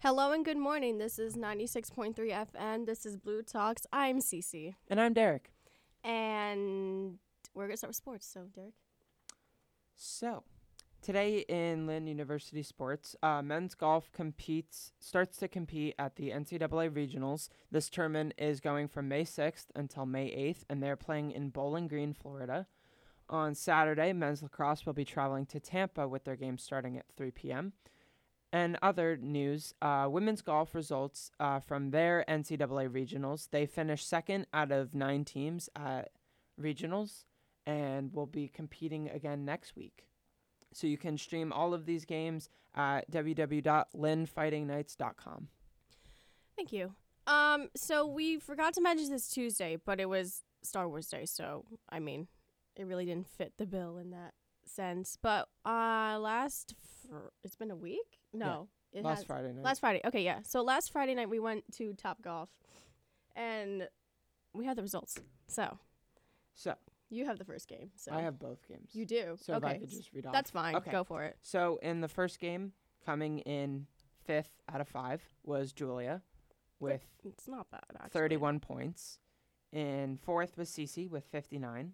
Hello and good morning. This is 96.3 FN. This is Blue Talks. I'm Cece. And I'm Derek. And we're going to start with sports. So, Derek. So, today in Lynn University Sports, uh, men's golf competes starts to compete at the NCAA regionals. This tournament is going from May 6th until May 8th, and they're playing in Bowling Green, Florida. On Saturday, men's lacrosse will be traveling to Tampa with their game starting at 3 p.m. And other news, uh, women's golf results uh, from their NCAA regionals. They finished second out of nine teams at regionals and will be competing again next week. So you can stream all of these games at www.lynnfightingknights.com. Thank you. Um, so we forgot to mention this Tuesday, but it was Star Wars Day, so I mean, it really didn't fit the bill in that sense. But uh, last fr- it's been a week. No, it Last has- Friday night. Last Friday. Okay, yeah. So last Friday night we went to Top Golf, and we had the results. So so you have the first game. So I have both games. you do. so okay, if I could just read off. that's fine. Okay. Go for it. So in the first game, coming in fifth out of five was Julia with It's not bad. Actually. 31 points. In fourth was Cece with 59.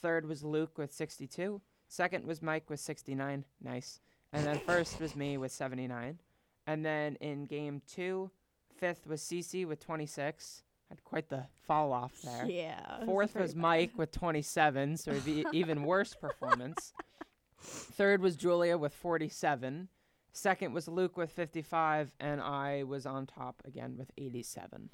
Third was Luke with 62. Second was Mike with 69. Nice. And then first was me with 79. And then in game two, fifth was Cece with 26. Had quite the fall off there. Yeah. it was Fourth was. Mike with 27, so even worse performance. Third was Julia with 47. Second was Luke with 55, and I was on top again with 87.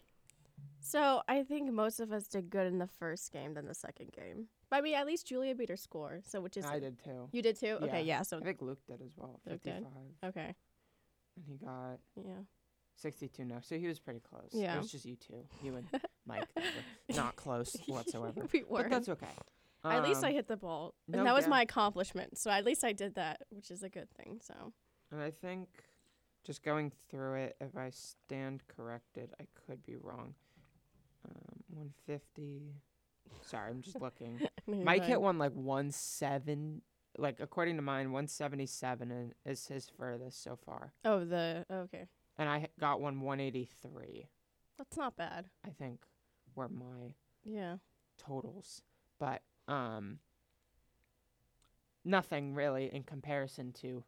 So I think most of us did good in the first game than the second game. But I mean, at least Julia beat her score. So which is I did too. you did too. Okay, Yeah. So I think Luke did as well. Luke did? 55. okay, And he got yeah. 62 no. So he was pretty close. Yeah. It was just you two. You and Mike. not close whatsoever. we were. But that's okay. at least I Um, hit the ball, no and that was doubt. my accomplishment. So at least I did that, which is a good thing. So And I think just going through it, if I stand corrected, I could be wrong. Um, 150. Sorry, I'm just looking. Mike hit one like 17. Like according to mine, 177 and is his furthest so far. Oh, the okay. And i got one 183. That's not bad. I think were my Yeah. totals, but um, nothing really in comparison to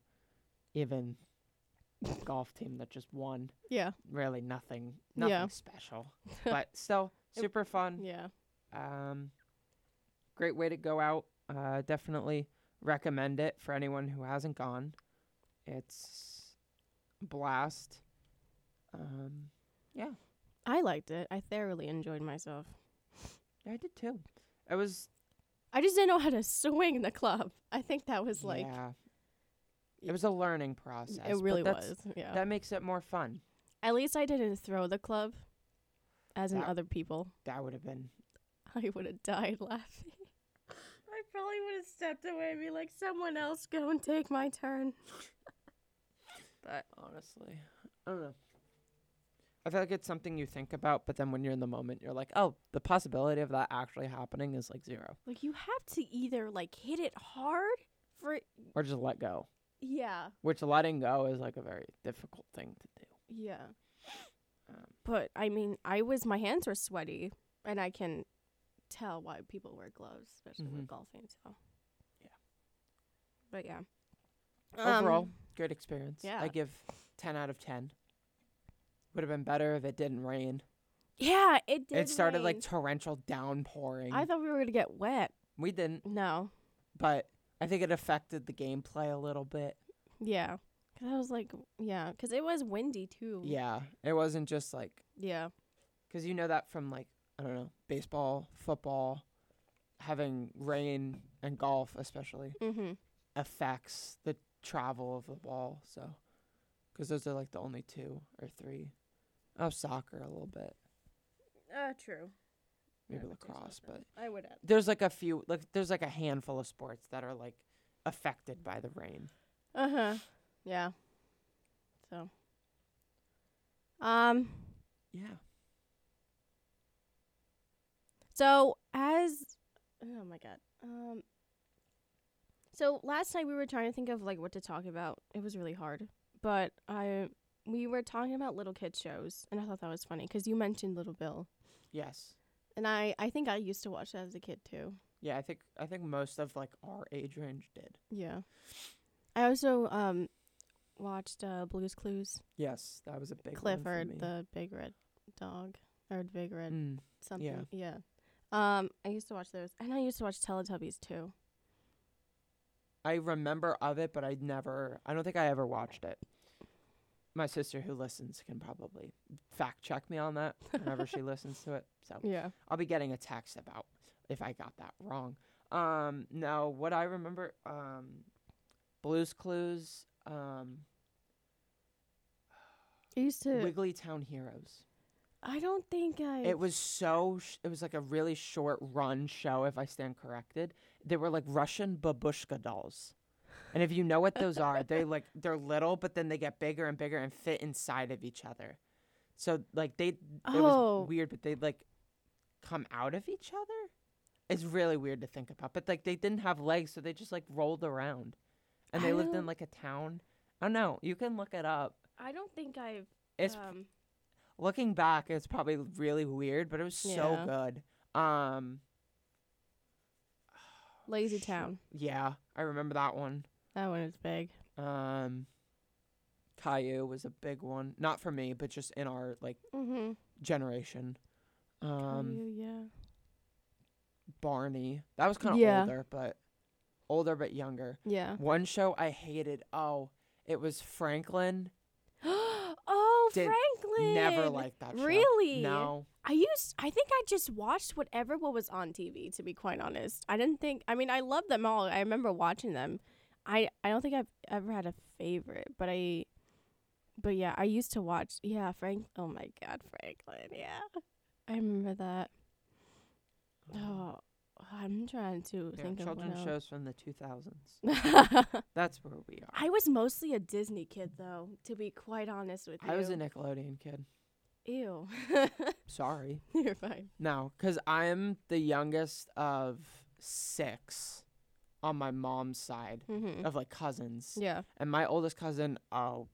even golf team that just won. Yeah. Really nothing, nothing Yeah. special, but still super fun. Yeah. Um, great way to go out. Uh, definitely recommend it for anyone who hasn't gone. It's a blast. Um, yeah, I liked it. I thoroughly enjoyed myself. Yeah, I did too. It was I just didn't know how to swing the club. I think that was like yeah. It was a learning process. it really was. Yeah. That makes it more fun. At least I didn't throw the club, as in That- other people. That would have been I would have died laughing. I probably would have stepped away and be like, someone else go and take my turn. but honestly. I don't know. I feel like it's something you think about, but then when you're in the moment, you're like, oh, the possibility of that actually happening is like zero, like you have to either like hit it hard for or just let go. Yeah, Which letting go is like a very difficult thing to do. yeah. Um, But I mean, I was my hands were sweaty, and I can tell why people wear gloves, especially Mhm. with golfing. So Yeah. but yeah. Overall, Um, good experience. yeah. I give 10 out of 10. Would have been better if it didn't rain. yeah, it did. it started like torrential downpouring. I thought we were gonna get wet. we didn't, No. but I think it affected the gameplay a little bit. Yeah. Cause I was like, yeah, cause it was windy too. Yeah, it wasn't just like Yeah. because you know that from like I don't know baseball, football, having rain and golf especially Mhm. affects the travel of the ball. So because those are like the only two or three. Oh, soccer a little bit, Uh, true. Maybe lacrosse, but I would add. there's like a few like there's like a handful of sports that are like affected by the rain. Uh huh. Yeah. So. Um. Yeah. So as oh my god. Um so last night we were trying to think of like what to talk about. It was really hard. But I we were talking about little kid shows, and I thought that was funny because you mentioned Little Bill, Yes. And I I think I used to watch that as a kid too. Yeah, I think I think most of like our age range did. Yeah. I also um watched uh, Blue's Clues. Yes, that was a big Clifford, one for me. the big red dog, or big red Mm, something. Yeah. Um, I used to watch those, and I used to watch Teletubbies too. I remember of it, but I never. I don't think I ever watched it. My sister, who listens, can probably fact check me on that whenever she listens to it. So Yeah. I'll be getting a text about if I got that wrong. Um, no, what I remember, um, Blue's Clues, um, I used to. Higglytown Heroes. I don't think I. It was so. Sh- it was like a really short run show, if I stand corrected. They were like Russian babushka dolls, and if you know what those are, they like they're little, but then they get bigger and bigger and fit inside of each other. So like they, it Oh. was weird, but they like come out of each other. It's really weird to think about, but like they didn't have legs, so they just like rolled around, and I they lived in don't- like a town. I don't know. You can look it up. I don't think I've. It's um, looking back, it's probably really weird, but it was so Yeah. good. Um, Lazy Town. yeah, I remember that one. That one is big. Um, Caillou was a big one, not for me, but just in our like Mm-hmm. generation. Um, yeah. Barney, that was kind of Yeah. older, but older but younger. Yeah. One show I hated. Oh, it was Franklin. oh, Did Franklin. Never liked that show. Really? No. I used. I think I just watched whatever what was on TV. To be quite honest, I didn't think. I mean, I loved them all. I remember watching them. I I don't think I've ever had a favorite, but I. But yeah, I used to watch. Yeah, Frank. Oh my God, Franklin. Yeah, I remember that. Oh, I'm trying to Yeah, think of children's shows from the 2000s. That's where we are. I was mostly a Disney kid, though. To be quite honest with you, I was a Nickelodeon kid. ew. Sorry. You're fine. No, because I'm the youngest of six on my mom's side Mm-hmm. of like cousins. Yeah. And my oldest cousin, oh,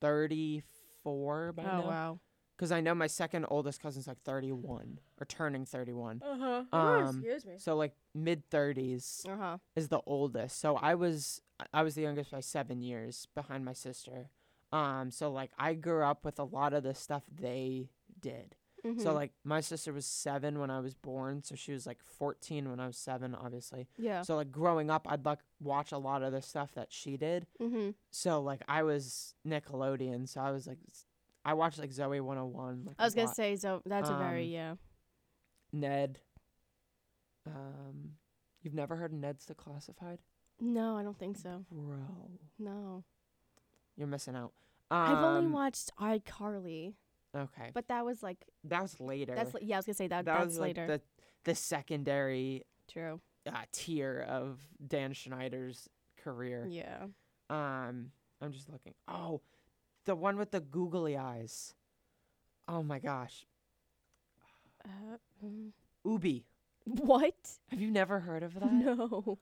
34 by Oh now. wow. Because I know my second oldest cousin's like 31 or turning 31. Uh huh. Um, excuse me. So like mid 30s Uh huh. is the oldest. So I was I was the youngest by 7 years behind my sister. Um so like I grew up with a lot of the stuff they did. Mm-hmm. So like my sister was 7 when I was born, so she was like 14 when I was 7 obviously. yeah. So like growing up I'd like watch a lot of the stuff that she did. mm-hmm. So like I was Nickelodeon, so I was like I watched like Zoe 101. Like, I was gonna lot. say so. That's a very Um, yeah. Ned. Um you've never heard of Ned's Declassified? No, I don't think so. Bro, No. you're missing out. I've only Um, watched iCarly, Okay. but that was like That was later. that's yeah. I was gonna say that. that that's was like later. the the secondary True. uh, tier of Dan Schneider's career. Yeah. Um, I'm just looking. Oh, the one with the googly eyes. Oh my gosh, Uh, mm. Oobi. what? Have you never heard of that? No.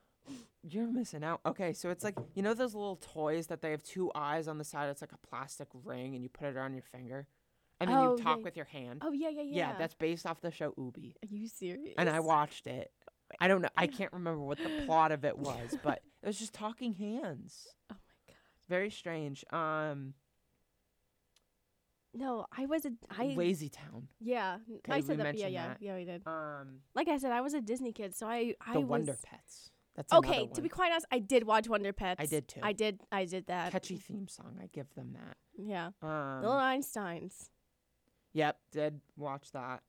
You're missing out. Okay, so it's like you know those little toys that they have two eyes on the side. It's like a plastic ring, and you put it around your finger, and then Oh, you talk yeah. with your hand. Oh yeah, yeah, yeah. yeah. that's based off the show Oobi. Are you serious? and I watched it. I don't know. I can't remember what the plot of it was, but it was just talking hands. Oh my god. Very strange. Um, No, I was a I Lazy Town. yeah. I said that. Yeah, yeah, that. yeah. We did. Um, Like I said, I was a Disney kid, so I I the was Wonder Pets. That's okay. To be quite honest, I did watch Wonder Pets. I did too. I did. I did that. Catchy theme song. I give them that. Yeah. Um, Little Einsteins. Yep, did watch that.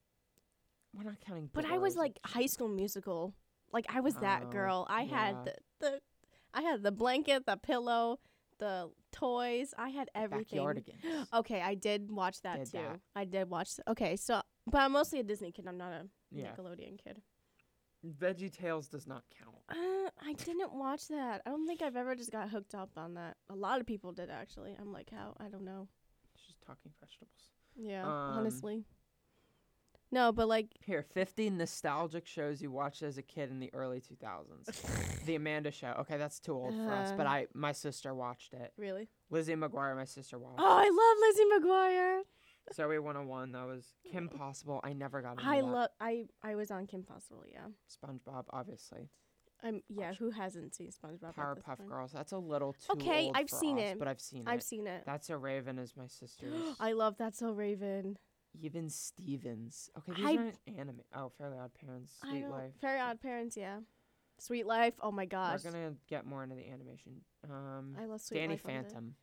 We're not counting. But I was like. High School Musical. Like I was Oh, that girl. I yeah. had the, the I had the blanket, the pillow, the toys. I had everything. Backyardigans. Okay, I did watch that Did too. that. I did watch. Okay, so but I'm mostly a Disney kid. I'm not a Yeah. Nickelodeon kid. Veggie Tales does not count. Uh, I didn't watch that. I don't think I've ever just got hooked up on that. A lot of people did actually. I'm like, how? I don't know. It's just talking vegetables. Yeah, Um, honestly. No, but like Here, 50 nostalgic shows you watched as a kid in the early 2000s. the Amanda Show. Okay, that's too old for us, but Uh. I my sister watched it. really. Lizzie McGuire, my sister watched. Oh, I love Lizzie McGuire. Zoe 101, that was Kim Possible. I never got I love I I was on Kim Possible, yeah. SpongeBob, obviously. I'm yeah, Watch. who hasn't seen SpongeBob? Powerpuff? Girls. That's a little too Okay, old I've for seen us, it. but I've seen it. I've seen it. That's a Raven is my sister's. I love That's So Raven. Even Stevens. Okay, these I- aren't anime. Oh, Fairly Odd Parents, Sweet Life. Very Odd Parents, yeah. Sweet Life. Oh my gosh. We're gonna get more into the animation. Um, I love Sweet Danny Life. Phantom.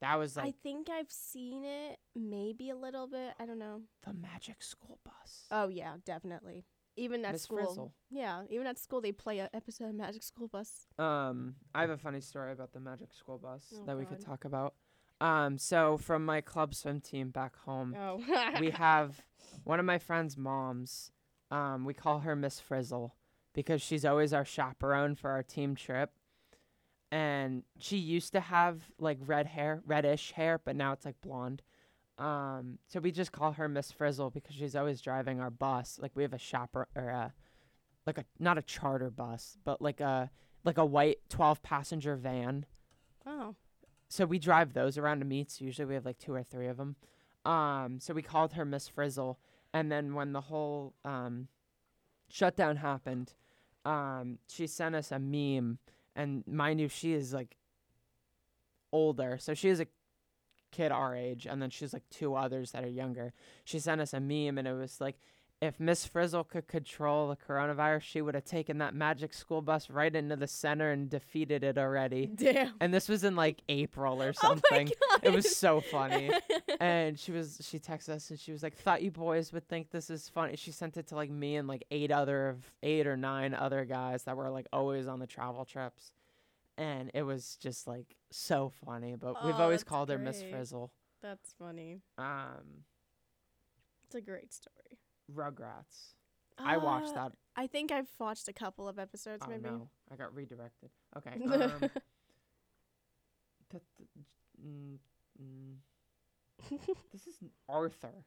That was like I think I've seen it maybe a little bit. I don't know. the Magic School Bus. Oh yeah, definitely. Even at Miss school. Frizzle. Yeah, even at school they play an episode of Magic School Bus. Um, I have a funny story about the Magic School Bus Oh, that we could talk about. Um, so from my club swim team back home, Oh. we have one of my friend's moms. Um, we call her Miss Frizzle because she's always our chaperone for our team trip. And she used to have like red hair, reddish hair, but now it's like blonde. Um, so we just call her Miss Frizzle because she's always driving our bus. Like we have a chaper or a, like a not a charter bus, but like a like a white twelve passenger van oh. so we drive those around to meets. Usually we have like two or three of them. Um, so we called her Miss Frizzle, and then when the whole um, shutdown happened, um, she sent us a meme, and mind you, she is like older, so she is a kid our age, and then she's like two others that are younger. She sent us a meme, and it was like. If Miss Frizzle could control the coronavirus, she would have taken that magic school bus right into the center and defeated it already. Damn. And this was in like April or Oh my something. god. it was so funny. and she was she texted us and she was like, "Thought you boys would think this is funny." She sent it to like me and like eight other of eight or nine other guys that were like always on the travel trips. And it was just like so funny, but we've Oh, always that's called her Miss. Frizzle. That's funny. Um It's a great story. Rugrats. I watched Uh, that. I think I've watched a couple of episodes Oh maybe. no, I got redirected. Okay. Um, th- th- mm, mm, this is Arthur.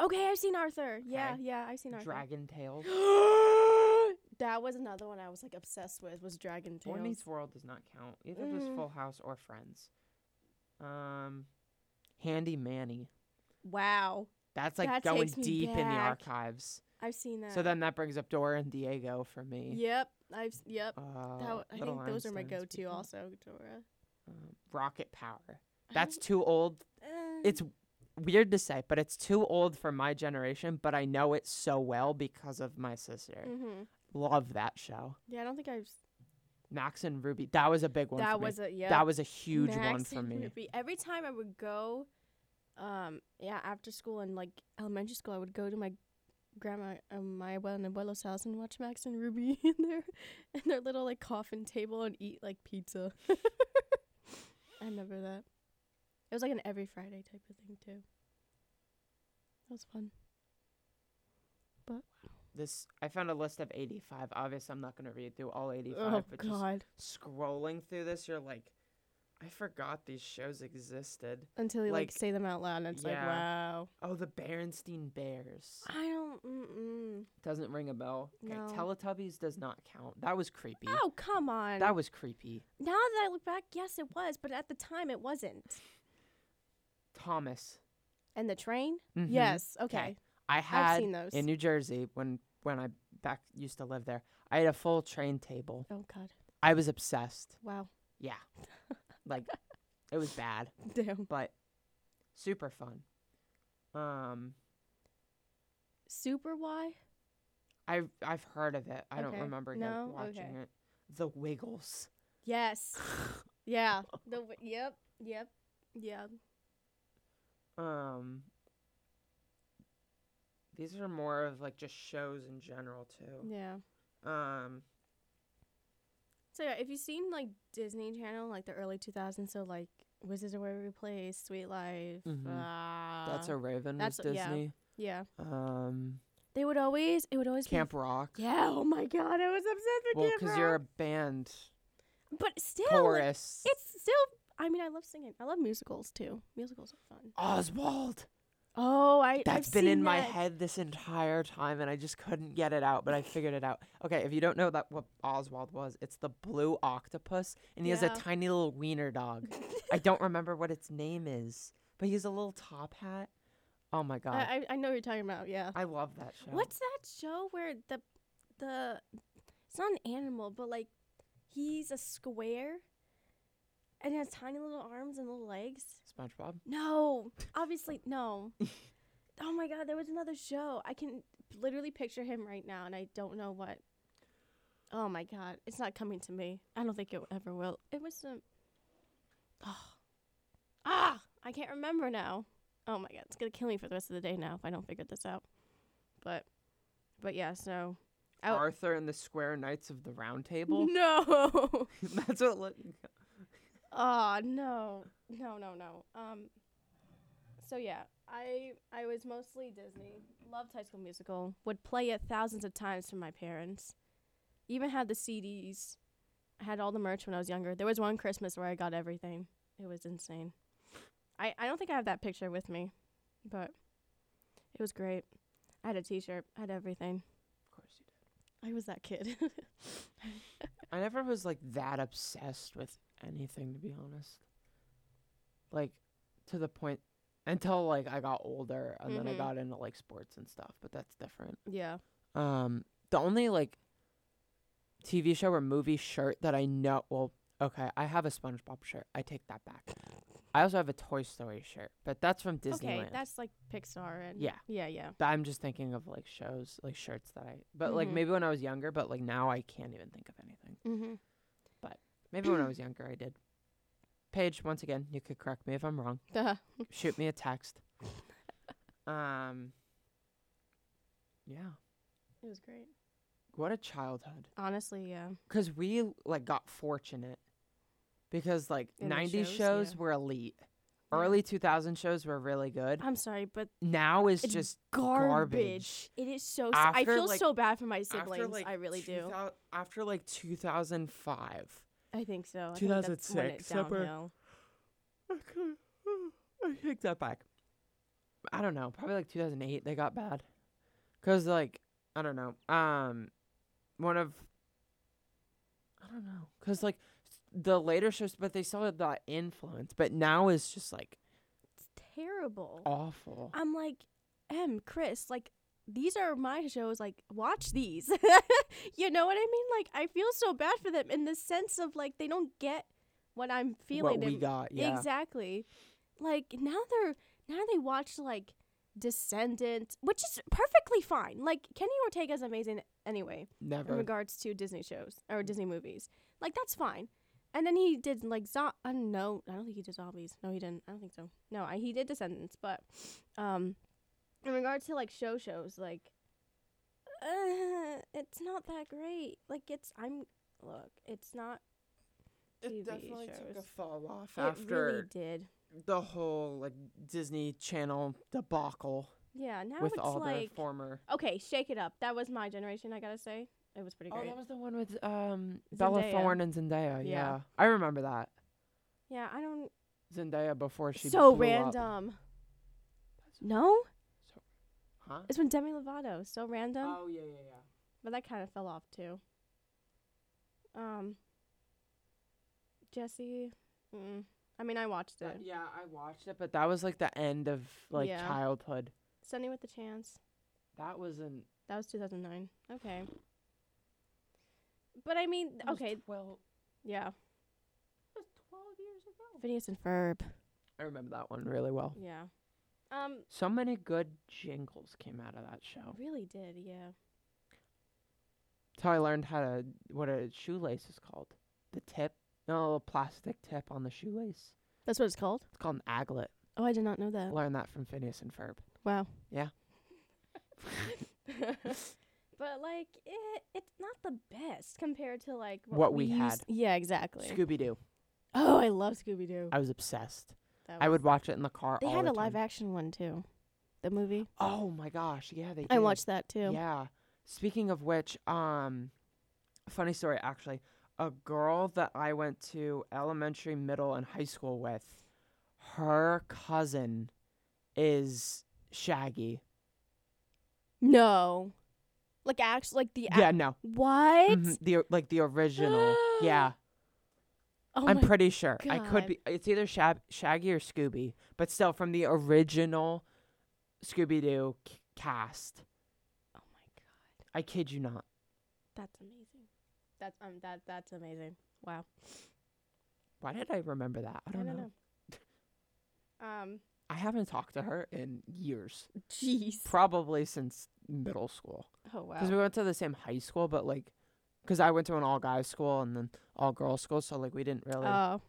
okay, I've seen Arthur. Yeah, yeah, I've seen Arthur. Dragon Tales. that was another one I was like obsessed with was Dragon Boy Tales. Meets World does not count. Either Mm. Full House or Friends. Um, Handy Manny. wow. That's like That going deep in the archives. I've seen that. So then that brings up Dora and Diego for me. Yep, I've yep. Uh, that, I think those are my go-to people. also, Dora. Um, Rocket Power. That's too old. eh, It's weird to say, but it's too old for my generation. But I know it so well because of my sister. mhm. Love that show. Yeah, I don't think I've. Max and Ruby. That was a big one. that for me. was a yeah. That was a huge one for me. Ruby. Every time I would go, um, yeah, after school and like elementary school, I would go to my grandma, um, my abuela and abuelo's house and watch Max and Ruby in their in their little like coffin table and eat like pizza. I remember that. It was like an every Friday type of thing too. That was fun. This I found a list of 85. Obviously, I'm not going to read through all 85, Oh but just God! scrolling through this, you're like, I forgot these shows existed. Until you like, like, say them out loud, and it's like, wow. Oh, the Berenstein Bears. I don't. Mm-mm. Doesn't ring a bell. Okay, No. Teletubbies does not count. That was creepy. Oh come on! That was creepy. now that I look back, yes, it was, but at the time, it wasn't. Thomas. And the train? Mhm. Yes. Okay. I had seen those. in New Jersey when when I back used to live there. I had a full train table. oh God. I was obsessed. Wow. Yeah. like it was bad, Damn. but super fun. Um Super Why. I've I've heard of it. I don't remember No? watching Okay. it. The Wiggles. Yes. yeah. The yep. Yep. Yeah. Um these are more of like just shows in general too. Yeah. Um So yeah, if you've seen like Disney Channel, like the early 2000s, so like Wizards of Waverly Place, Sweet Life. Mhm. Uh, That's a Raven was that's- yeah. Disney. yeah. Um They would always. It would always Camp Rock. Yeah. Oh my God, I was obsessed with Well, Camp because you're a band But still, like, chorus. it's still. I mean, I love singing. I love musicals too. Musicals are fun. Oswald. Oh, I That's I've been in seen my head this entire time, and I just couldn't get it out. But I figured it out. Okay, if you don't know that what Oswald was, it's the blue octopus, and he has a tiny little wiener dog. I don't remember what its name is, but he has a little top hat. Oh my god, I, I, I I know what you're talking about. Yeah. I love that show. What's that show where the the it's not an animal, but like he's a square and he has tiny little arms and little legs? SpongeBob? No, obviously no. oh my god, there was another show. I can literally picture him right now, and I don't know what. Oh my god, it's not coming to me. I don't think it ever will. It was um. Oh. Ah, I can't remember now. Oh my god, it's gonna kill me for the rest of the day now if I don't figure this out. But, but yeah, so. Arthur and the Square Knights of the Round Table. No. That's what. Look, Oh no, no, no, no. Um. So yeah, I I was mostly Disney. Loved High School Musical. Would play it thousands of times for my parents. Even had the CDs. I had all the merch when I was younger. There was one Christmas where I got everything. It was insane. I I don't think I have that picture with me, but it was great. I had a T-shirt. I had everything. of course you did. I was that kid. I never was like that obsessed with anything to be honest. Like to the point until like I got older and then I Mhm. got into like sports and stuff, but that's different. yeah. Um the only like TV show or movie shirt that I know well, okay, I have a SpongeBob shirt. I take that back. I also have a Toy Story shirt, but that's from Disneyland. Okay, that's like Pixar and Yeah. yeah, yeah. But I'm just thinking of like shows, like shirts that I but like Mhm. maybe when I was younger, but like now I can't even think of anything. Mm-hmm. Maybe when I was younger I did. Paige, once again, you could correct me if I'm wrong. Shoot me a text. Um Yeah. It was great. What a childhood. Honestly, yeah. Cuz we like got fortunate because like In the 90s shows, shows, yeah. were elite. Early 2000 shows were really good. I'm sorry, but Now is It's just garbage. garbage. It is so. s- I After, feel like- so bad for my siblings. like I really do. 2000 After like 2005. I think so. I think that's when it 2006, somewhere- downhill. Okay. I take that back. I don't know. Probably like 2008 they got bad. Cuz like I don't know. Um one of I don't know. Cuz like the later shows but they still had that influence, but now it's just like It's terrible. awful. I'm like, M, Chris, like these are my shows. Like, watch these. you know what I mean? Like, I feel so bad for them in the sense of like they don't get what I'm feeling. what we got, yeah. Exactly. Like now they're now they watch like Descendant, which is perfectly fine. Like Kenny Ortega's amazing anyway Never. in regards to Disney shows or Disney movies. Like that's fine. And then he did like zo- I don't know. I don't think he did zombies. No, he didn't. I don't think so. No, I, he did Descendants, but um, in regards to like show shows, like uh, it's not that great. Like it's I'm look, it's not. it TV definitely took a fall off It after really did. the whole like Disney Channel debacle Yeah, now with it's all like their former okay, shake it up. That was my generation. I gotta say, it was pretty great. Oh, great. that was the one with um Bella Thorne and Zendaya. Yeah. Yeah. I remember that. yeah, I don't. Zendaya before she so blew up. random. No, Huh? it's when Demi Lovato. So random, Oh yeah, yeah, yeah. but that kind of fell off too. Um, Jesse. Mm, I mean, I watched it. yeah, I watched it, but that was like the end of like Yeah. childhood. Sunny with the Chance. That wasn't. That was 2009. Okay. But I mean, that okay, Twelve. yeah. That was twelve years ago. Phineas and Ferb. I remember that one really well. Yeah. Um, So many good jingles came out of that show. really did. Yeah. That's how I learned how to what a shoelace is called. The tip, no little plastic tip on the shoelace. That's what it's called. It's called an aglet. Oh, I did not know that. Learned that from Phineas and Ferb. Wow. Yeah. but like it, it's not the best compared to like what, What we used- had. Yeah, exactly. Scooby Doo. oh, I love Scooby Doo. I was obsessed. I would watch it in the car. They had the a live time. action one too. The movie. Oh my gosh, yeah, they. I did. watched that too. Yeah. Speaking of which, um, funny story actually. A girl that I went to elementary, middle, and high school with, her cousin is Shaggy. No. Like actually, like the Yeah, no. what? Mhm, The like the original. yeah. Oh I'm pretty sure. I could be it's either Shab- Shaggy or Scooby, but still from the original Scooby Doo c- cast. Oh my god, I kid you not. that's amazing. That's um that that's amazing. Wow. Why did I remember that? I don't, know. know. Um. I haven't talked to her in years. Jeez. Probably since middle school. Oh wow. Because we went to the same high school, but like, because I went to an all guys school and then all girls school, so like we didn't really. Oh.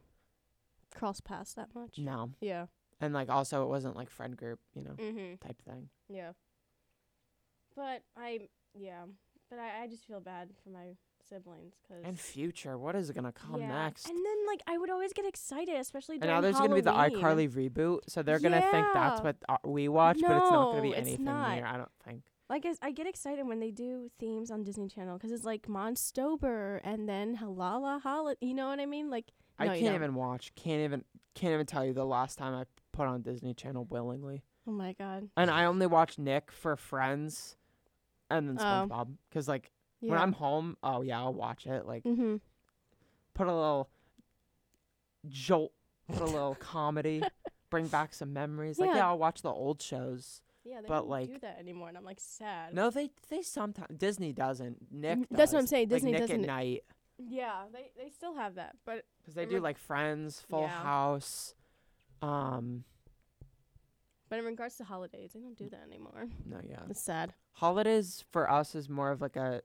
Cross paths that much. no. Yeah. And like also it wasn't like friend group, you know, Mhm. type thing. Yeah. But I yeah, but I I just feel bad for my siblings cuz And future, what is gonna come yeah. next? And then like I would always get excited, especially And now there's gonna be the iCarly reboot, so they're gonna think that's what uh, we watch, but it's not gonna be anything near. I don't think. Like I, I get excited when they do themes on Disney Channel because it's like Monstober and then Halala Holiday. You know what I mean? Like I No, can't even watch. Can't even. Can't even tell you the last time I put on Disney Channel willingly. oh my god. And I only watch Nick for Friends, and then Oh. SpongeBob. Because like Yeah. when I'm home, oh yeah, I'll watch it. Like mm-hmm. put a little jolt, put a little comedy, bring back some memories. Like Yeah. yeah, I'll watch the old shows. Yeah, they but, don't like- do that anymore, and I'm like sad. No, they they sometimes Disney doesn't. Nick. N- that's what I'm saying, Disney like Nick doesn't- at Night Yeah, they they still have that, but because they do reg- like Friends, Full Yeah. House. Um. but in regards to holidays, they don't do that anymore. No, yeah. It's sad. Holidays for us is more of like a.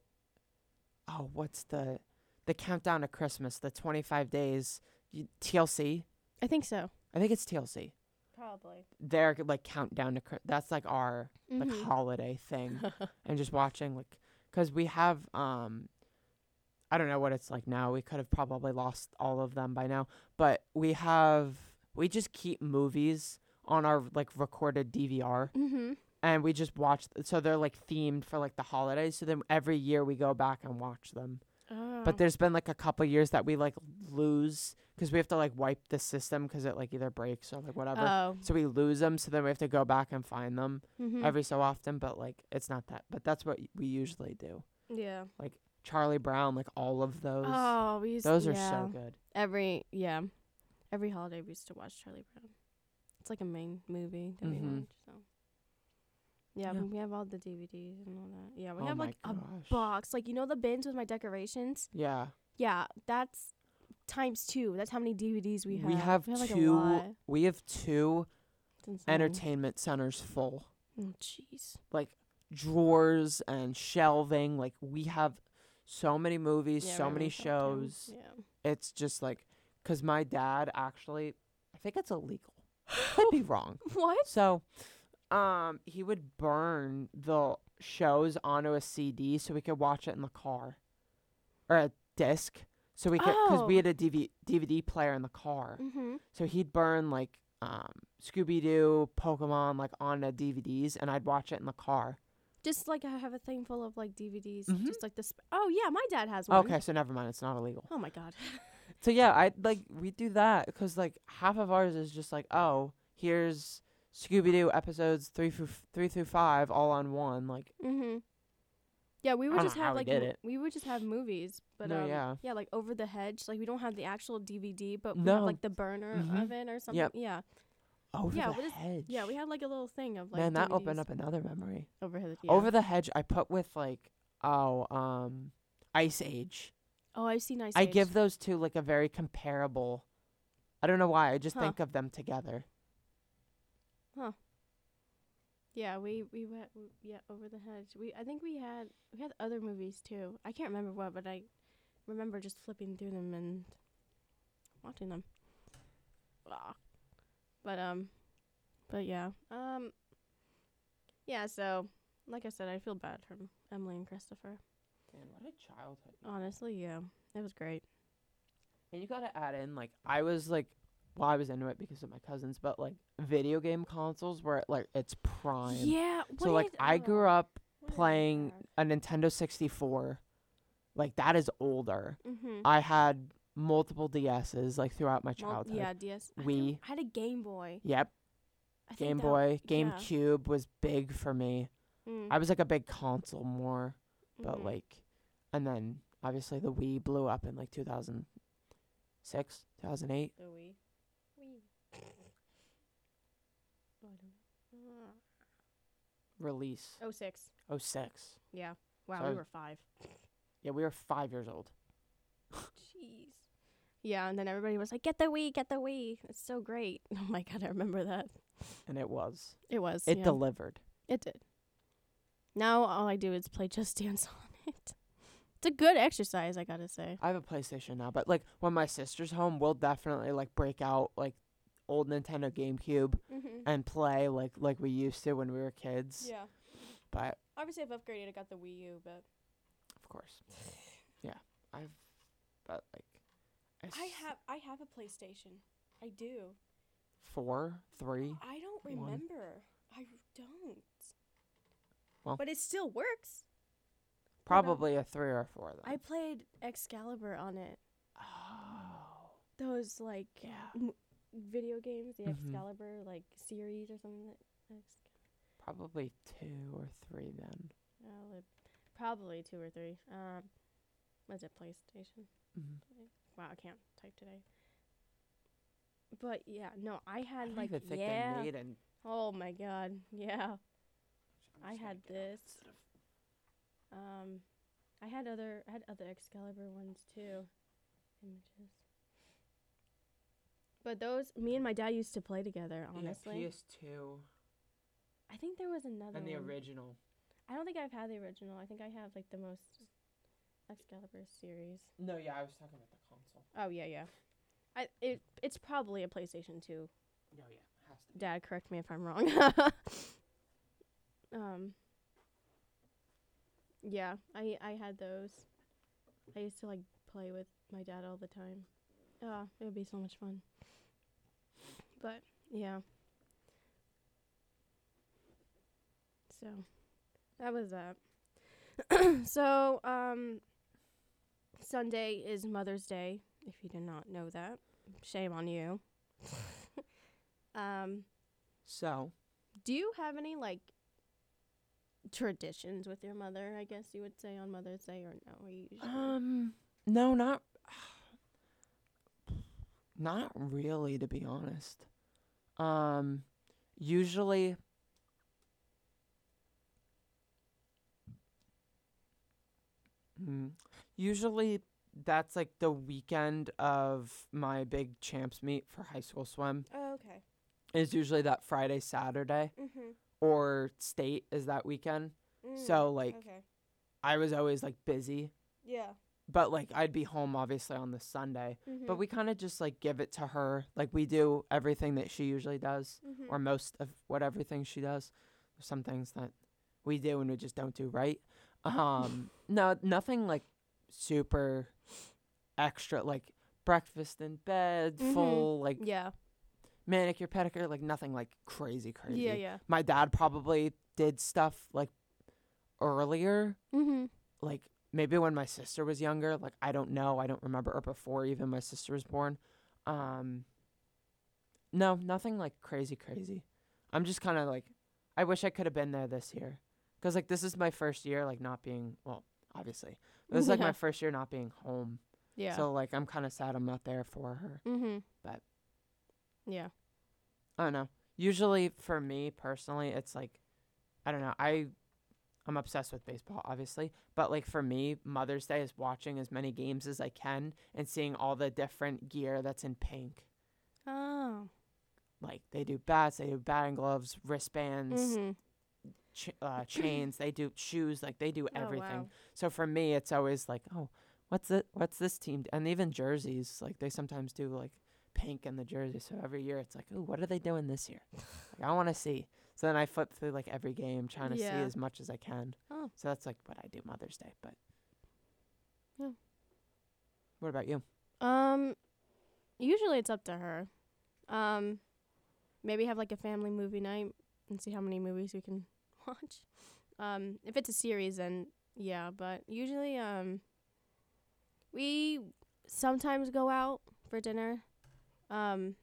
Oh, what's the, the countdown to Christmas? The twenty five days. Y- TLC. I think so. I think it's TLC. Probably. Their like countdown to that's like our like Mhm. holiday thing. and just watching like because we have um i don't know what it's like now we could have probably lost all of them by now but we have we just keep movies on our like recorded dvr mhm. and we just watch th- so they're like themed for like the holidays so then every year we go back and watch them Oh. but there's been like a couple years that we like lose because we have to like wipe the system because it like either breaks or like whatever Oh. so we lose them so then we have to go back and find them Mhm. every so often, but like it's not that. But that's what we usually do. yeah. Like Charlie Brown, like all of those. Oh, we used those are yeah. so good. Every yeah, every holiday we used to watch Charlie Brown. It's like a main movie that we Mhm. watch. So yeah, Yeah. we have all the DVDs and all that. Yeah, we oh have like a box, like you know the bins with my decorations. Yeah, Yeah, that's times two. That's how many DVDs we have. we have, like, a two. lot. We have two entertainment centers full, Oh jeez. like drawers and shelving. Like we have so many movies, Yeah, so many shows. Yeah. It's just like, cause my dad actually, I think it's illegal. Could be wrong. What? So, um, he would burn the shows onto a CD so we could watch it in the car, or a disc, so we could because we Oh. had a DV- DVD player in the car. Mm-hmm. So he'd burn like um Scooby Doo, Pokemon, like onto DVDs, and I'd watch it in the car. Just like I have a thing full of like DVDs. Mhm. Just like this. Oh yeah, my dad has one. Okay, so never mind, it's not illegal. Oh my god. So yeah, I like we do that because like half of ours is just like oh here's Scooby Doo episodes three through three through five all on one like Mhm. Yeah, we would don't just have how we like it. we would just have movies, but No, um, yeah. yeah, like over the hedge. Like we don't have the actual DVD, but we No. have like the burner Mhm. of it or something. Yep. Yeah, over Yeah, the what is- hedge. yeah, we had like a little thing of like Man, that opened up another memory. over the yeah. Over the hedge, I put with like oh um Ice Age. Oh, I've seen Ice Age. I Age. give those two like a very comparable. I don't know why. I just Huh. think of them together. Yeah, we we went yeah over the hedge. We I think we had we had other movies too. I can't remember what, but I remember just flipping through them and watching them. But um, but yeah um, yeah. So like I said, I feel bad for Emily and Christopher. Man, what a childhood. Honestly, yeah, it was great. And you gotta add in like I was like, well, I was into it because of my cousins, but like video game consoles were at like its prime. Yeah. So like I grew up playing a Nintendo 64. Like that is older. Mm-hmm. I had multiple DSs like throughout my childhood. yeah, DS. Wii. I had a Game Boy. Yep. I Game that- Boy, yeah. GameCube was big for me. Mm, I was like a big console more, but mhm. like, and then obviously the Wii blew up in like 2006, 2008. the Wii. Wii. Oh, I don't know. Release Oh six. 06. Yeah. Wow, So- we were five. Yeah, we were five years old. Jeez. Yeah, and then everybody was like, "Get the Wii, get the Wii." It's so great. Oh my god, I remember that. And it was. It was. It yeah. delivered. It did. Now all I do is play Just Dance on it. It's a good exercise, I gotta say. I have a PlayStation now, but like when my sister's home, we'll definitely like break out like old Nintendo GameCube Mm-hmm. and play like like we used to when we were kids. Yeah. But Obviously, I've upgraded. I got the Wii U, but of course, yeah, I've but like I have I have a PlayStation. I do. four, three. I don't One. remember. I don't. Well. but it still works. Probably a three or a four then. I played Excalibur on it. oh Those like yeah, m- video games, the Mhm. Excalibur like series or something. Like probably two or three then. uh, probably two or three. Um, was it PlayStation? Mhm. Wow, I can't type today. But yeah, no, I I had don't like even think yeah. they made an. Oh my god, yeah. I had this. Um, I had other I had other Excalibur ones too. Images. But those, me and my dad used to play together. Honestly, Yeah, PS2 I think there was another and the one. original. I don't think I've had the original. I think I have like the most Excalibur series. No, yeah, I was talking about the console. Oh yeah, yeah. I it it's probably a PlayStation 2. No, yeah, has to. Dad, correct me if I'm wrong. um. Yeah, I I had those. I used to like play with my dad all the time. Ah, it would be so much fun. But yeah. So that was that. so um Sunday is Mother's Day, if you did not know that. Shame on you. um So, do you have any like traditions with your mother? I guess you would say on Mother's Day, or no? Usually um, no, not, not really, to be honest. Um, usually, mm, usually that's like the weekend of my big champs meet for high school swim. Oh, okay. Is usually that Friday, Saturday, Mhm. Or state is that weekend. So like Mm, okay. I was always like busy, Yeah. but like I'd be home obviously on the Sunday. But Mm-hmm. we kind of just like give it to her. Like we do everything that she usually does, Mm-hmm. or most of what everything she does. There's some things that we do and we just don't do right. Um, no, nothing like super extra, like breakfast in bed, Mhm. full like yeah. Manicure, pedicure, like nothing like crazy, crazy. Yeah. Yeah. My dad probably did stuff like earlier Mm-hmm. like maybe when my sister was younger like i don't know i don't remember or before even my sister was born um no nothing like crazy crazy i'm just kind of like i wish i could have been there this year because like this is my first year like not being well obviously this is like Yeah. my first year not being home Yeah. so like i'm kind of sad i'm not there for her mm-hmm. Yeah. i don't know usually for me personally it's like i don't know i i'm obsessed with baseball obviously but like for me mother's day is watching as many games as i can and seeing all the different gear that's in pink Oh. like they do bats they do batting gloves wristbands Mm-hmm. ch- uh, chains they do shoes like they do everything Oh, wow. so for me it's always like oh what's it what's this team d-" and even jerseys like they sometimes do like pink in the jersey so every year it's like oh what are they doing this year like, i want to see so then i flip through like every game trying to see as much as i can Oh. so that's like what i do mother's day but Yeah. what about you Um, usually it's up to her. Um, maybe have like a family movie night and see how many movies we can watch. Um, if it's a series, then yeah. But usually, um, we sometimes go out for dinner. Um,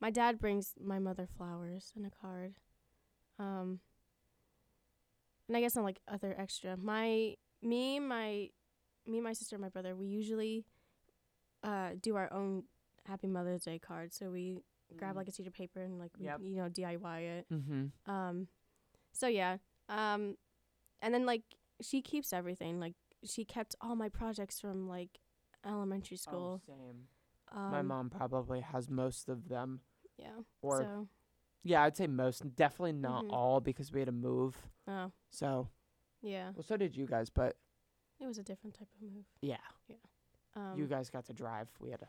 my dad brings my mother flowers and a card. Um, and I guess I'm like other extra. My me, my me, my sister, and my brother. We usually uh do our own Happy Mother's Day card. So we grab like a sheet of paper and like we, you know DIY it. Mm-hmm. Um, so yeah. Um, and then like she keeps everything. Like she kept all my projects from like elementary school. Oh, same. Um, My mom probably has most of them. Yeah. Or so yeah, I'd say most. Definitely not Mhm. all because we had to move. oh So yeah, well, so did you guys. But it was a different type of move. yeah, Um, you guys got to drive. We had to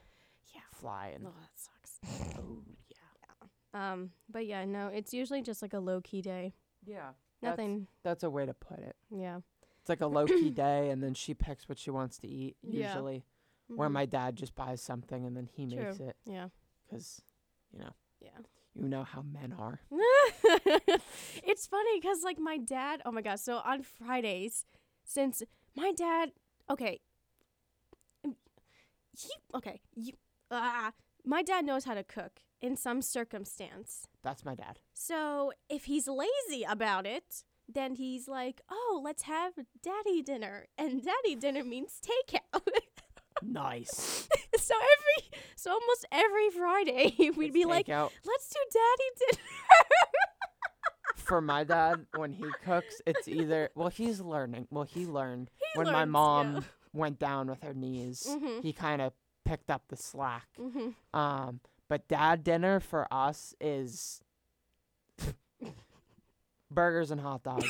yeah. fly and Oh, that sucks. oh yeah, Um, but yeah, no, it's usually just like a low key day. yeah. That's- Nothing. That's a way to put it. Yeah. It's like a low key day, and then she picks what she wants to eat. Usually. Yeah. Usually, where my dad just buys something and then he True. makes it yeah. because you know Yeah. you know how men are. it's funny because like my dad oh my gosh so on fridays since my dad okay um, he okay you, ah, my dad knows how to cook in some circumstance That's my dad. so if he's lazy about it then he's like oh let's have daddy dinner and daddy dinner means takeout nice. so every so almost every friday we'd Let's be like out let's do daddy dinner for my dad when he cooks. It's either well he's learning. Well he learned He when my mom yeah. went down with her knees. Mhm. He kind of picked up the slack. Mm-hmm. Um, but dad dinner for us is burgers and hot dogs.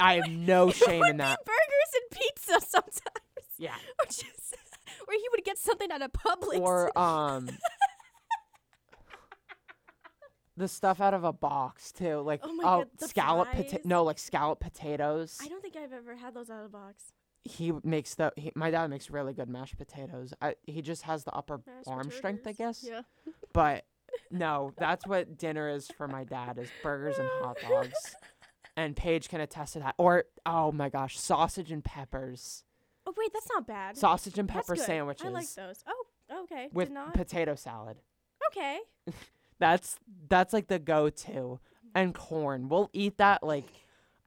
I have no shame in that. Burgers and pizza sometimes, Yeah. or just, or he would get something out of Publix. Or um the stuff out of a box too, like Oh my oh God, scallop potato. No, like scallop potatoes. I don't think I've ever had those out of the box. He makes the he, my dad makes really good mashed potatoes. I he just has the upper Mashed arm strength, I guess. Yeah. But no, that's what dinner is for my dad is burgers and hot dogs. And Paige can attest to that. Or oh my gosh, sausage and peppers. Oh wait, that's not bad. Sausage and That's pepper good. sandwiches I like those. Oh, okay. with Did not. potato salad. okay. That's that's like the go-to. And corn. We'll eat that like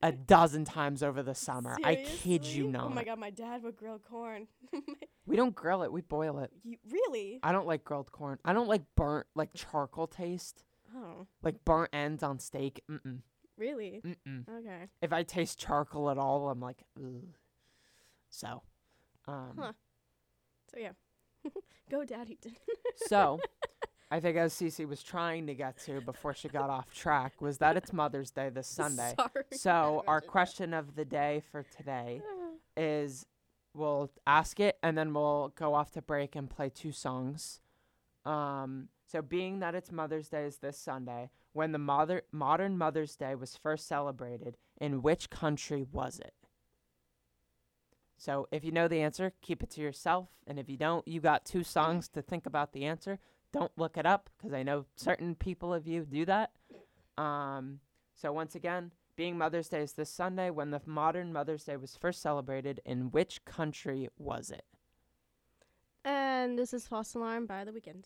a dozen times over the summer. I kid you not. Oh my god, my dad would grill corn. We don't grill it, we boil it. you, really? I don't like grilled corn. I don't like burnt like charcoal taste. Oh, Like burnt ends on steak. Mm-mm. really? Mm-mm. Okay. If I taste charcoal at all, I'm like, Ugh. So, um, Huh. So yeah, go daddy so I think as Cece was trying to get to before she got off track was that it's Mother's Day this Sunday. Sorry. So our question of the day for today is we'll ask it and then we'll go off to break and play two songs. Um, so being that it's Mother's Day is this Sunday, when the mother modern Mother's Day was first celebrated, in which country was it? So if you know the answer, keep it to yourself, and if you don't, you got two songs to think about the answer. Don't look it up because I know certain people of you do that. Um, so once again, being Mother's Day is this Sunday. When the modern Mother's Day was first celebrated, in which country was it? And this is False Alarm by The Weeknd.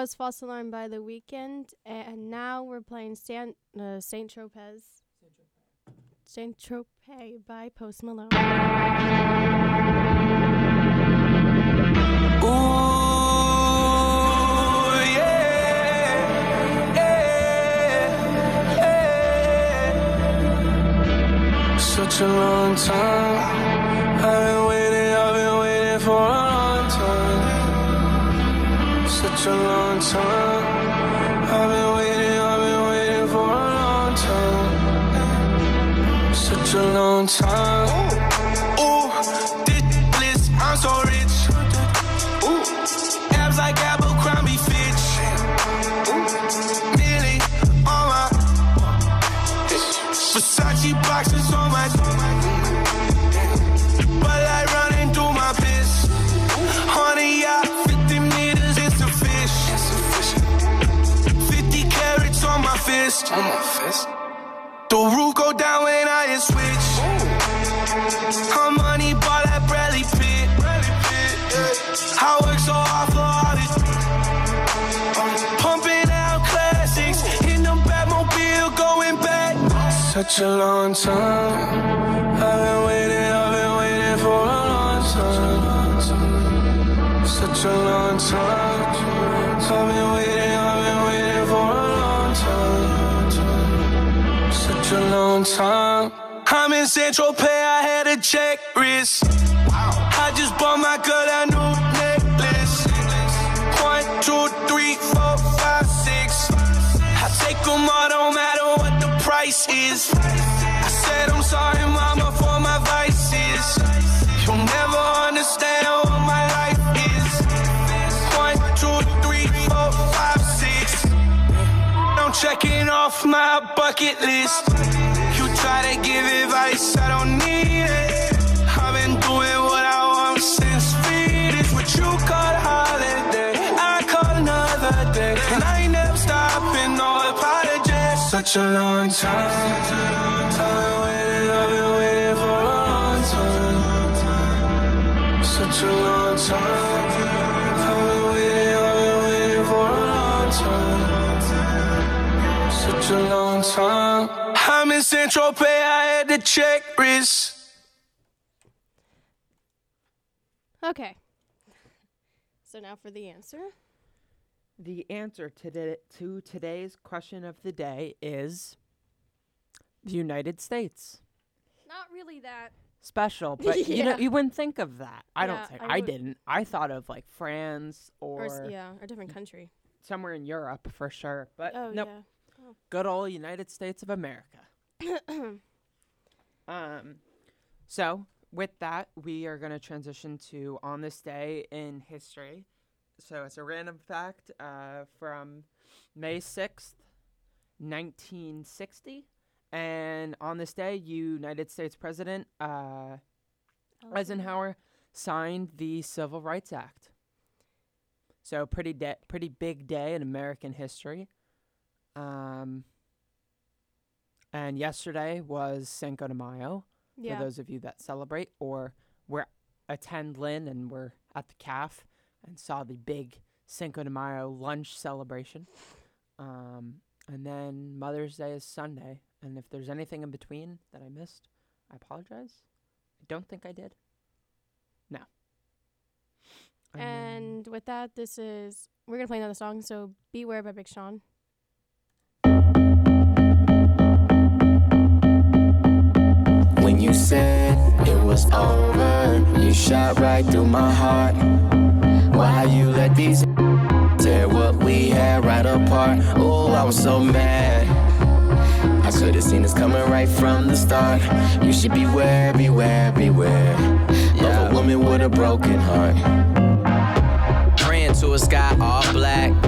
Was False Alarm by The Weeknd, and now we're playing Stan- uh, Saint Tropez. Saint Tropez by Post Malone. Ooh, yeah, yeah, yeah. Such a long time. A long time. I've been waiting, I've been waiting for a long time. Such a long time. Go down when I hit switch. Her money ball like Bradley Pitt. I work so hard for all this. Pumping out classics in the Batmobile, going back. Such a long time. I've been waiting, I've been waiting for a long time. Such a long time. I've been waiting, Such a long time. I'm in Central Pay, I had a check wrist. I just bought my girl a new necklace. One, two, three, four, five, six. I take them all, don't matter what the price is. I said I'm sorry, mama, for my vices. You'll never understand checking off my bucket list. You try to give advice, I don't need it. I've been doing what I want since feed is what you call a holiday. I call another day. And I ain't never stopping, no apologies. Such a long time. Long time. I'm in Central Pay, I had to check wrist. Okay. So now for the answer. The answer to, the, to today's question of the day is the United States. Not really that. Special, but you know Yeah. you wouldn't think of that. I Yeah, don't think I I, would- didn't. I thought of like France Or, or s- yeah, a different country. somewhere in Europe for sure. But Oh nope. yeah. Good old United States of America. Um, so with that, we are going to transition to on this day in history. So it's a random fact uh, from May sixth, nineteen sixty, and on this day, United States President uh, Eisenhower signed the Civil Rights Act. So pretty de- pretty big day in American history. Um, and yesterday was Cinco de Mayo yeah. for those of you that celebrate or were attend Lynn and were at the calf and saw the big Cinco de Mayo lunch celebration. Um, and then Mother's Day is Sunday. And if there's anything in between that I missed, I apologize. I don't think I did. No. then- And with that, this is we're gonna play another song. So "Beware" by Big Sean. You said it was over, you shot right through my heart. Why you let these tear what we had right apart? Oh, I was so mad. I should have seen this coming right from the start. You should beware, beware, beware of a woman with a broken heart. Praying to a sky all black.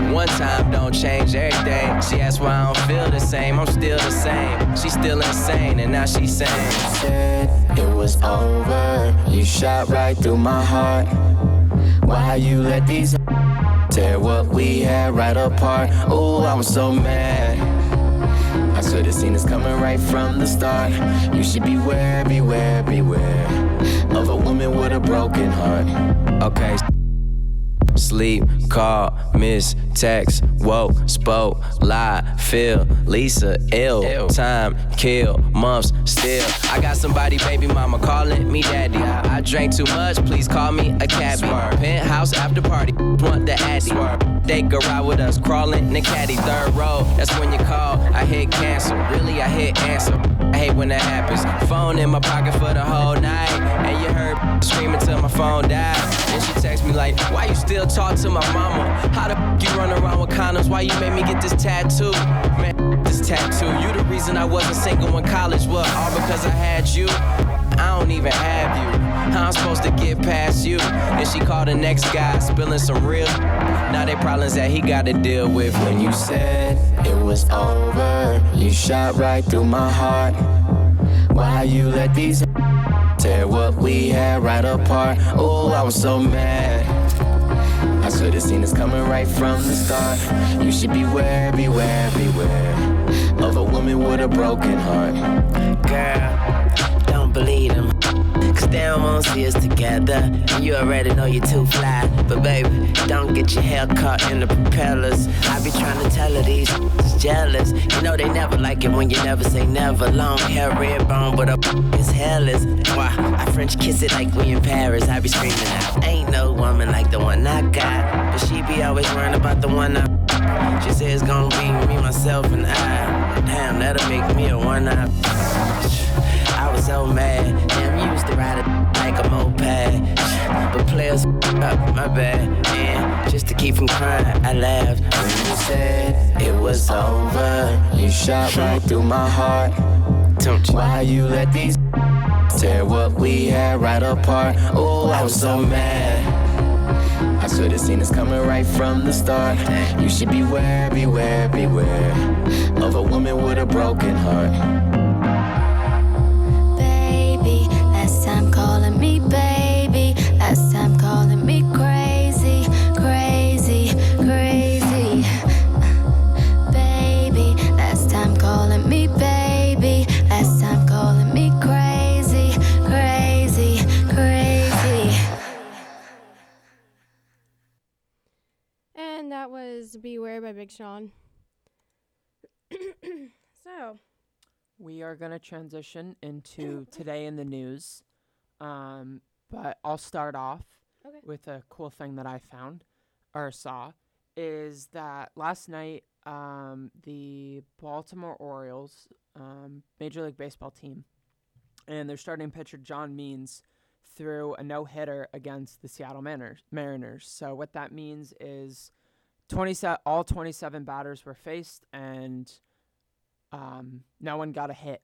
One time don't change everything. She asked why I don't feel the same. I'm still the same. She's still insane, and now she's saying. it was over. You shot right through my heart. Why you let these tear what we had right apart? Oh, I was so mad. I should have seen this coming right from the start. You should beware, beware, beware of a woman with a broken heart. Okay. Sleep, call, miss, text, woke, spoke, lie, feel, Lisa, ill, time, kill, months, still. I got somebody, baby mama, calling me daddy. I drank too much, please call me a cabbie. Penthouse after party, want the addy. They go ride with us, crawling in the caddy, third row. That's when you call, I hit cancel. Really, I hit answer. I hate when that happens. Phone in my pocket for the whole night, and you heard screaming till my phone died. Then she texts me like, Why you still talk to my mama? How the f- you run around with condoms? Why you made me get this tattoo? Man, this tattoo. You the reason I wasn't single in college. What? All because I had you. I don't even have you. How I'm supposed to get past you? And she called the next guy, spilling some real. Now they problems that he got to deal with. When you said it was over. You shot right through my heart. Why you let these tear what we had right apart? Oh, I was so mad. I should have seen this coming right from the start. You should beware, beware, beware of a woman with a broken heart. Girl, they don't wanna see us together. And you already know you're too fly. But baby, don't get your hair caught in the propellers. I be trying to tell her these is jealous. You know they never like it when you never say never. Long hair, red bone, but up is hairless. Why? I French kiss it like we in Paris. I be screaming out. Ain't no woman like the one I got. But she be always worrying about the one I. She says it's gonna be me, myself, and I. Damn, that'll make me a one eye. I was so mad. Damn, used to ride it like a moped. But players up my bad. And just to keep from crying, I laughed. When you said it was over, you shot right through my heart. Don't you? Why you let these tear what we had right apart? Oh, I was so mad. I should have seen this coming right from the start. You should beware, beware, beware of a woman with a broken heart. By Big Sean. so, We are going to transition into today in the news. Um, but I'll start off Okay. with a cool thing that I found or saw is that last night um, the Baltimore Orioles, um, Major League Baseball team, and their starting pitcher John Means threw a no hitter against the Seattle Mariners. Mariners. So what that means is 27 all 27 batters were faced and um, no one got a hit.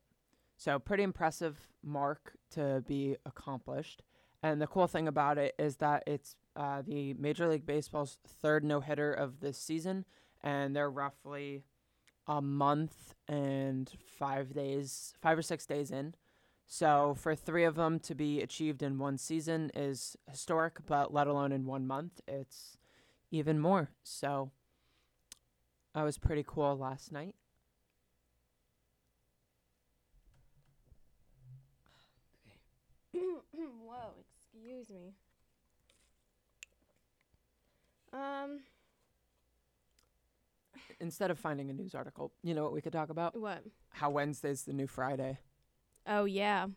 So pretty impressive mark to be accomplished. And the cool thing about it is that it's uh, the Major League Baseball's third no hitter of this season, and they're roughly a month and five days, five or six days in. So for three of them to be achieved in one season is historic, but let alone in one month, it's even more. So that was pretty cool last night. whoa, excuse me. Um, Instead of finding a news article, you know what we could talk about? what? How Wednesday's the new Friday. Oh yeah,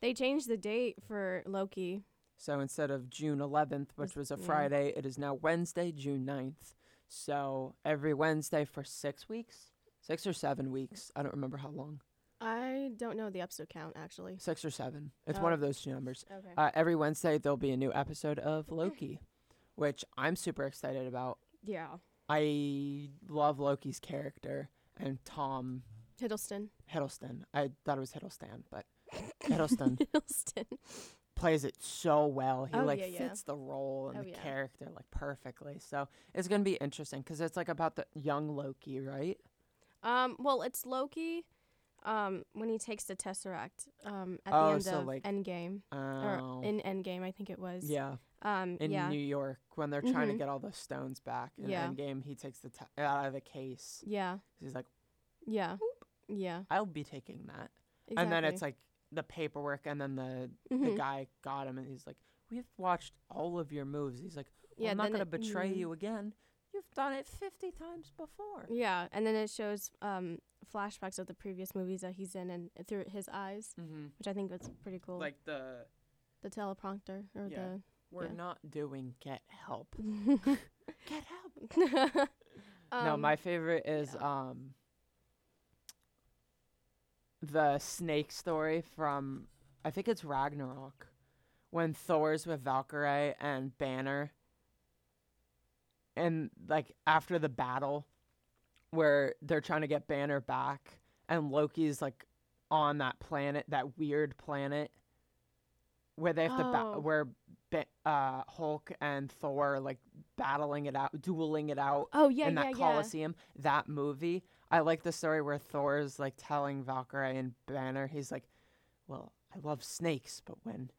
they changed the date for Loki. So instead of June 11th, which was a yeah. Friday, it is now Wednesday, June 9th. So every Wednesday for six weeks, six or seven weeks. I don't remember how long. I don't know the episode count actually. Six or seven. It's one Oh. of those two numbers. Okay. Uh, every Wednesday, there'll be a new episode of Loki, which I'm super excited about. yeah. I love Loki's character and Tom Hiddleston. Hiddleston. I thought it was Hiddleston, but Hiddleston Hiddleston. Plays it so well. He Oh, like yeah, yeah. fits the role and Oh, the yeah. character like perfectly. So it's gonna be interesting because it's like about the young Loki, right? Um. Well, it's Loki. Um, when he takes the Tesseract. Um, at Oh, the end so, of like- Endgame Oh, or in Endgame, I think it was. yeah, Um. in yeah. New York when they're trying to Mhm. get all the stones back in Yeah. Endgame, he takes the t- out of the case. yeah. He's like, Yeah. Yeah. "I'll be taking that," Exactly. and then it's like the paperwork, and then the the Mhm. guy got him, and he's like, "We've watched all of your moves." He's like, well, Yeah, "I'm not gonna it- betray mhm. you again. You've done it fifty times before." Yeah, and then it shows um flashbacks of the previous movies that he's in and through his eyes, Mm-hmm. which I think was pretty cool. Like the the teleprompter or Yeah. We're Yeah. not doing get help. Get help. um, no, my favorite is yeah. um the snake story from I think it's Ragnarok when Thor's with Valkyrie and Banner and like after the battle where they're trying to get Banner back and Loki's like on that planet, that weird planet where they have to ba- Oh. where uh Hulk and Thor are, like battling it out, dueling it out Oh yeah, in that yeah, yeah. Coliseum. That movie. I like the story where Thor's like telling Valkyrie and Banner, he's like, Well, I love snakes, but when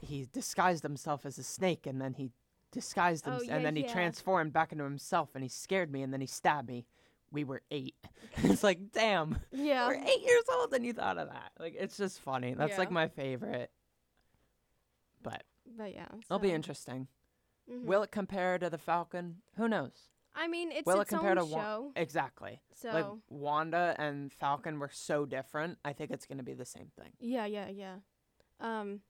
he disguised himself as a snake and then he disguised him Oh, yeah, and then he yeah. transformed back into himself and he scared me and then he stabbed me. We were eight. it's like, damn. Yeah. We're eight years old and you thought of that. Like it's just funny. That's like my favorite. But But yeah, it'll be so- interesting. mhm. Will it compare to the Falcon? Who knows? I mean, it's well, it its compare own to Wa- show, Exactly. so like Wanda and Falcon were so different. I think it's gonna be the same thing. yeah, yeah, yeah. Um,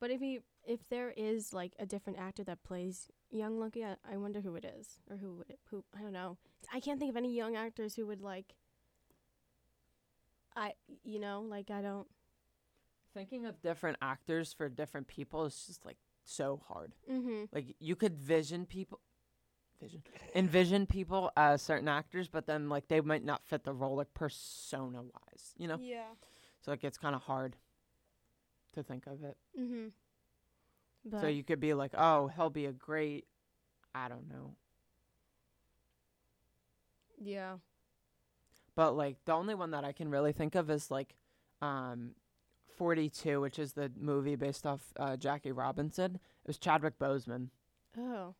but if he if there is like a different actor that plays young Loki, I, I wonder who it is or who would it, who I don't know. I can't think of any young actors who would like. I you know like I don't. Thinking of different actors for different people is just like so hard. Mm-hmm. Like you could vision people, vision, envision people as certain actors, but then like they might not fit the role like persona wise. You know, Yeah. so like it's kind of hard to think of it. Mm-hmm. So you could be like, oh, he'll be a great, I don't know, yeah. But like the only one that I can really think of is like um 42, which is the movie based off uh, Jackie Robinson. It was Chadwick Boseman. Oh.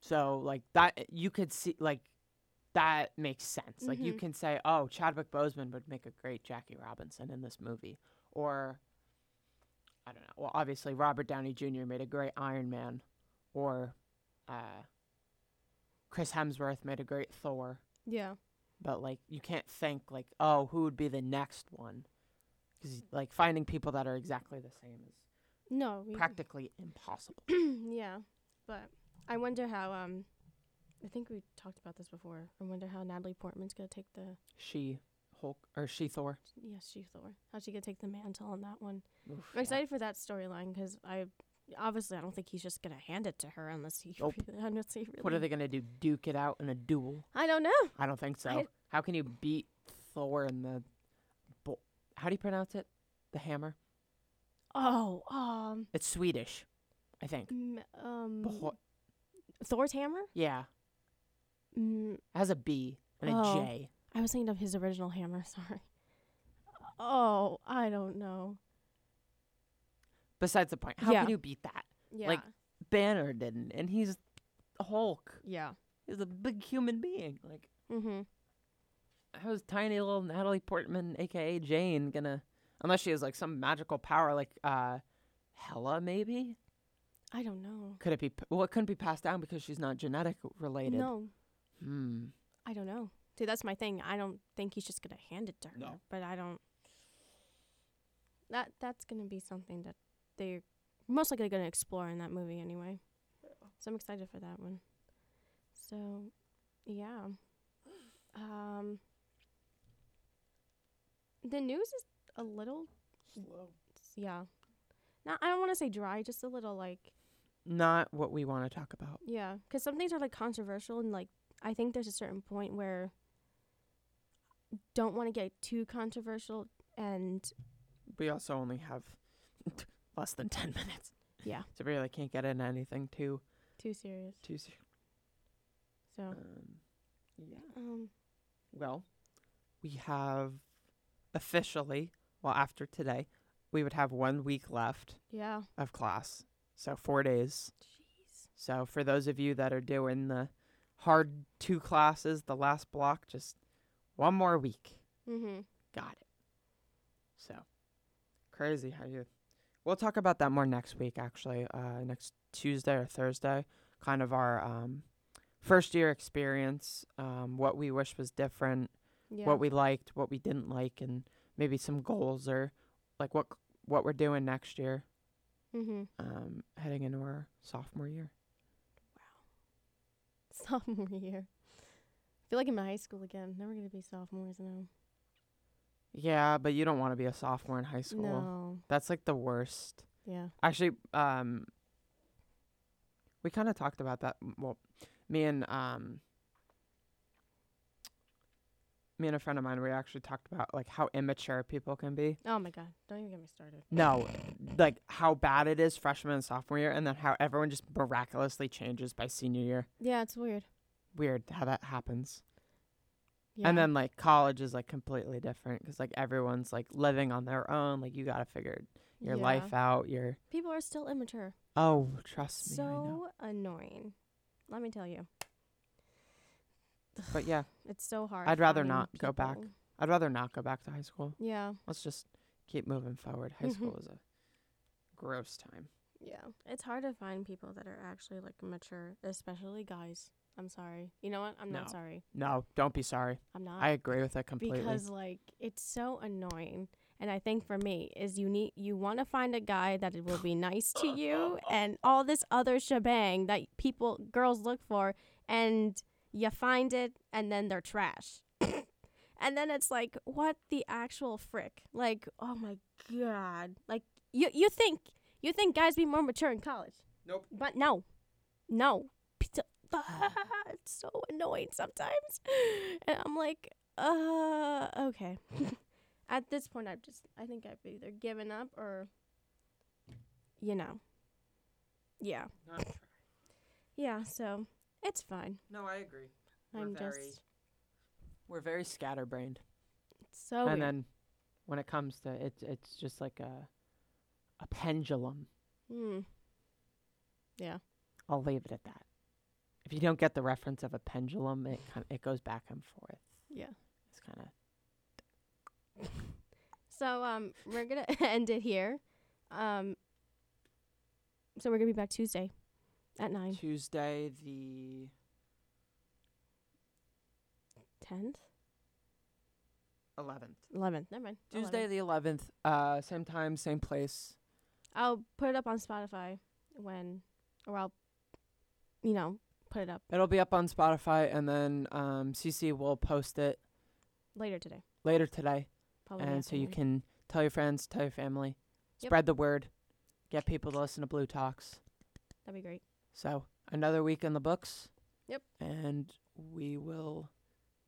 So like that you could see like that makes sense. Like you Mhm. can say, "Oh, Chadwick Boseman would make a great Jackie Robinson in this movie." Or I don't know. Well, obviously Robert Downey Jr. made a great Iron Man or uh Chris Hemsworth made a great Thor. Yeah. but like you can't think like, oh, who would be the next one? Because like finding people that are exactly the same is No, practically impossible. yeah, but I wonder how. Um, I think we talked about this before. I wonder how Natalie Portman's gonna take the She Hulk or she Thor. yes, she Thor. How she gonna take the mantle on that one? Oof, I'm excited for that storyline because I obviously I don't think he's just gonna hand it to her unless he Nope. really, unless he really. What are they gonna do? Duke it out in a duel? I don't know. I don't think so. I- How can you beat Thor in the? Bo- How do you pronounce it? The hammer. Oh, um, It's Swedish, I think. um, Bo- Thor's hammer. yeah, Mm, it has a B and a Oh. J. I was thinking of his original hammer. Sorry. Oh, I don't know. Besides the point, how Yeah. can you beat that? Yeah. Like- Banner didn't, and he's Hulk. yeah. He's a big human being. Like, Mm-hmm. how is tiny little Natalie Portman, aka Jane, gonna? Unless she has like some magical power, like uh, Hela, maybe. I don't know. Could it be? p- Well, it couldn't be passed down because she's not genetic related. No, Hmm. I don't know. See, that's my thing. I don't think he's just gonna hand it to her. No. But I don't. That that's gonna be something that they're most likely gonna explore in that movie anyway. So I'm excited for that one. So, yeah. Um. The news is a little Slow. yeah. Not I don't want to say dry, just a little like Not what we want to talk about. Yeah, because some things are like controversial, and like I think there's a certain point where don't want to get too controversial, and We also only have less than ten minutes, yeah, so we really can't get into anything too too serious. too. se- So, Um, yeah. um, Well, we have officially, well, after today, we would have one week left yeah. of class. So four days. Jeez. So for those of you that are doing the hard two classes, the last block, just one more week. Mhm. Got it. So crazy how you. We'll talk about that more next week, actually. Uh, next Tuesday or Thursday, kind of our um, first year experience, um, what we wish was different, Yeah. what we liked, what we didn't like, and maybe some goals or like what what we're doing next year, mhm. um, heading into our sophomore year. Wow. Sophomore year. I feel like I'm in high school again. Never gonna be sophomores now. Yeah, but you don't want to be a sophomore in high school. No. That's like the worst. Yeah. Actually, um, we kind of talked about that. Well, me and um, me and a friend of mine, we actually talked about like how immature people can be. Oh my god! Don't even get me started. No, like how bad it is freshman and sophomore year, and then how everyone just miraculously changes by senior year. Yeah, it's weird. Weird how that happens. Yeah. And then like college is like completely different because like everyone's like living on their own. Like you gotta figure your Yeah. life out. Your People are still immature. oh, trust me, So annoying. Let me tell you. But yeah, It's so hard. I'd rather not go back. I'd rather not go back to high school. Yeah. Let's just keep moving forward. High Mhm. school is a gross time. Yeah. It's hard to find people that are actually like mature, especially guys. I'm sorry. You know what? I'm not sorry. No, don't be sorry. I'm not. I agree with that completely. because like it's so annoying. And I think for me is you need you want to find a guy that it will be nice to you and all this other shebang that people girls look for and you find it and then they're trash. and then it's like what the actual frick? Like oh my god. Like you you think you think guys be more mature in college. Nope. But no. No. It's so annoying sometimes. And I'm like, uh, okay. At this point, I've just, I think I've either given up or, you know, yeah, yeah. So it's fine. No, I agree. We're I'm very- just We're very scatterbrained. so. and weird. then when it comes to it, it's just like a a pendulum. Hmm. Yeah. I'll leave it at that. If you don't get the reference of a pendulum, it kind of, it goes back and forth. Yeah. It's kind of So um, we're gonna end it here. Um. So we're gonna be back Tuesday, at nine Tuesday the tenth. 11th. 11th. Never mind. Tuesday 11th. the 11th. Uh, same time, same place. I'll put it up on Spotify when, or I'll, you know, put it up It'll be up on Spotify, and then um, Cece will post it later today. later today, Probably. and so you can tell your friends, tell your family, Yep. spread the word, get people to listen to Blue Talks. That'd be great. So another week in the books. Yep. And we will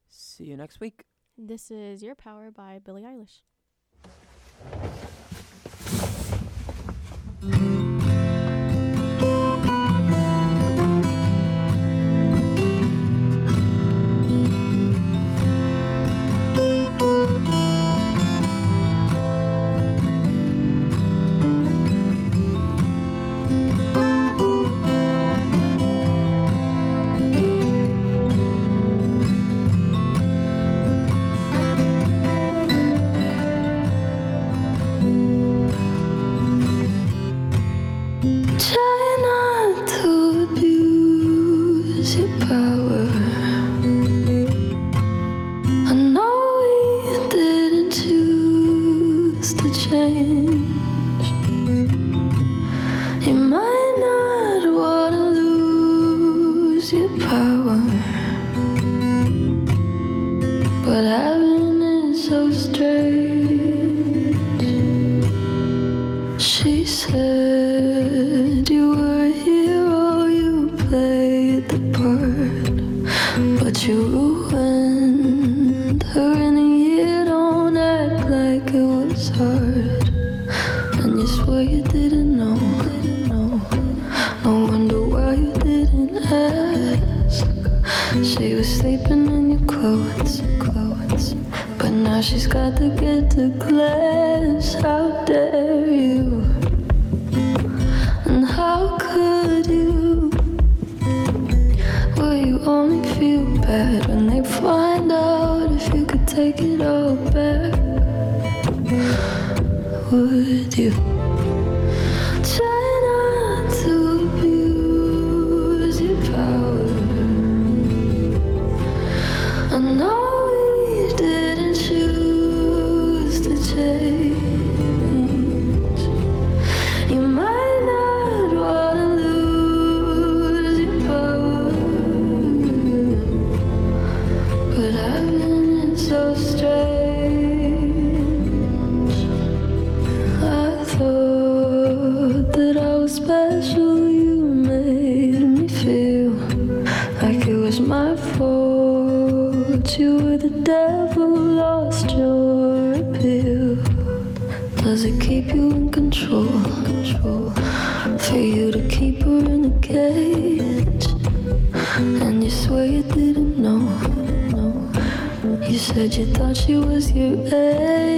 see you next week. This is Your Power by Billie Eilish. You said you thought she was your age. Eh?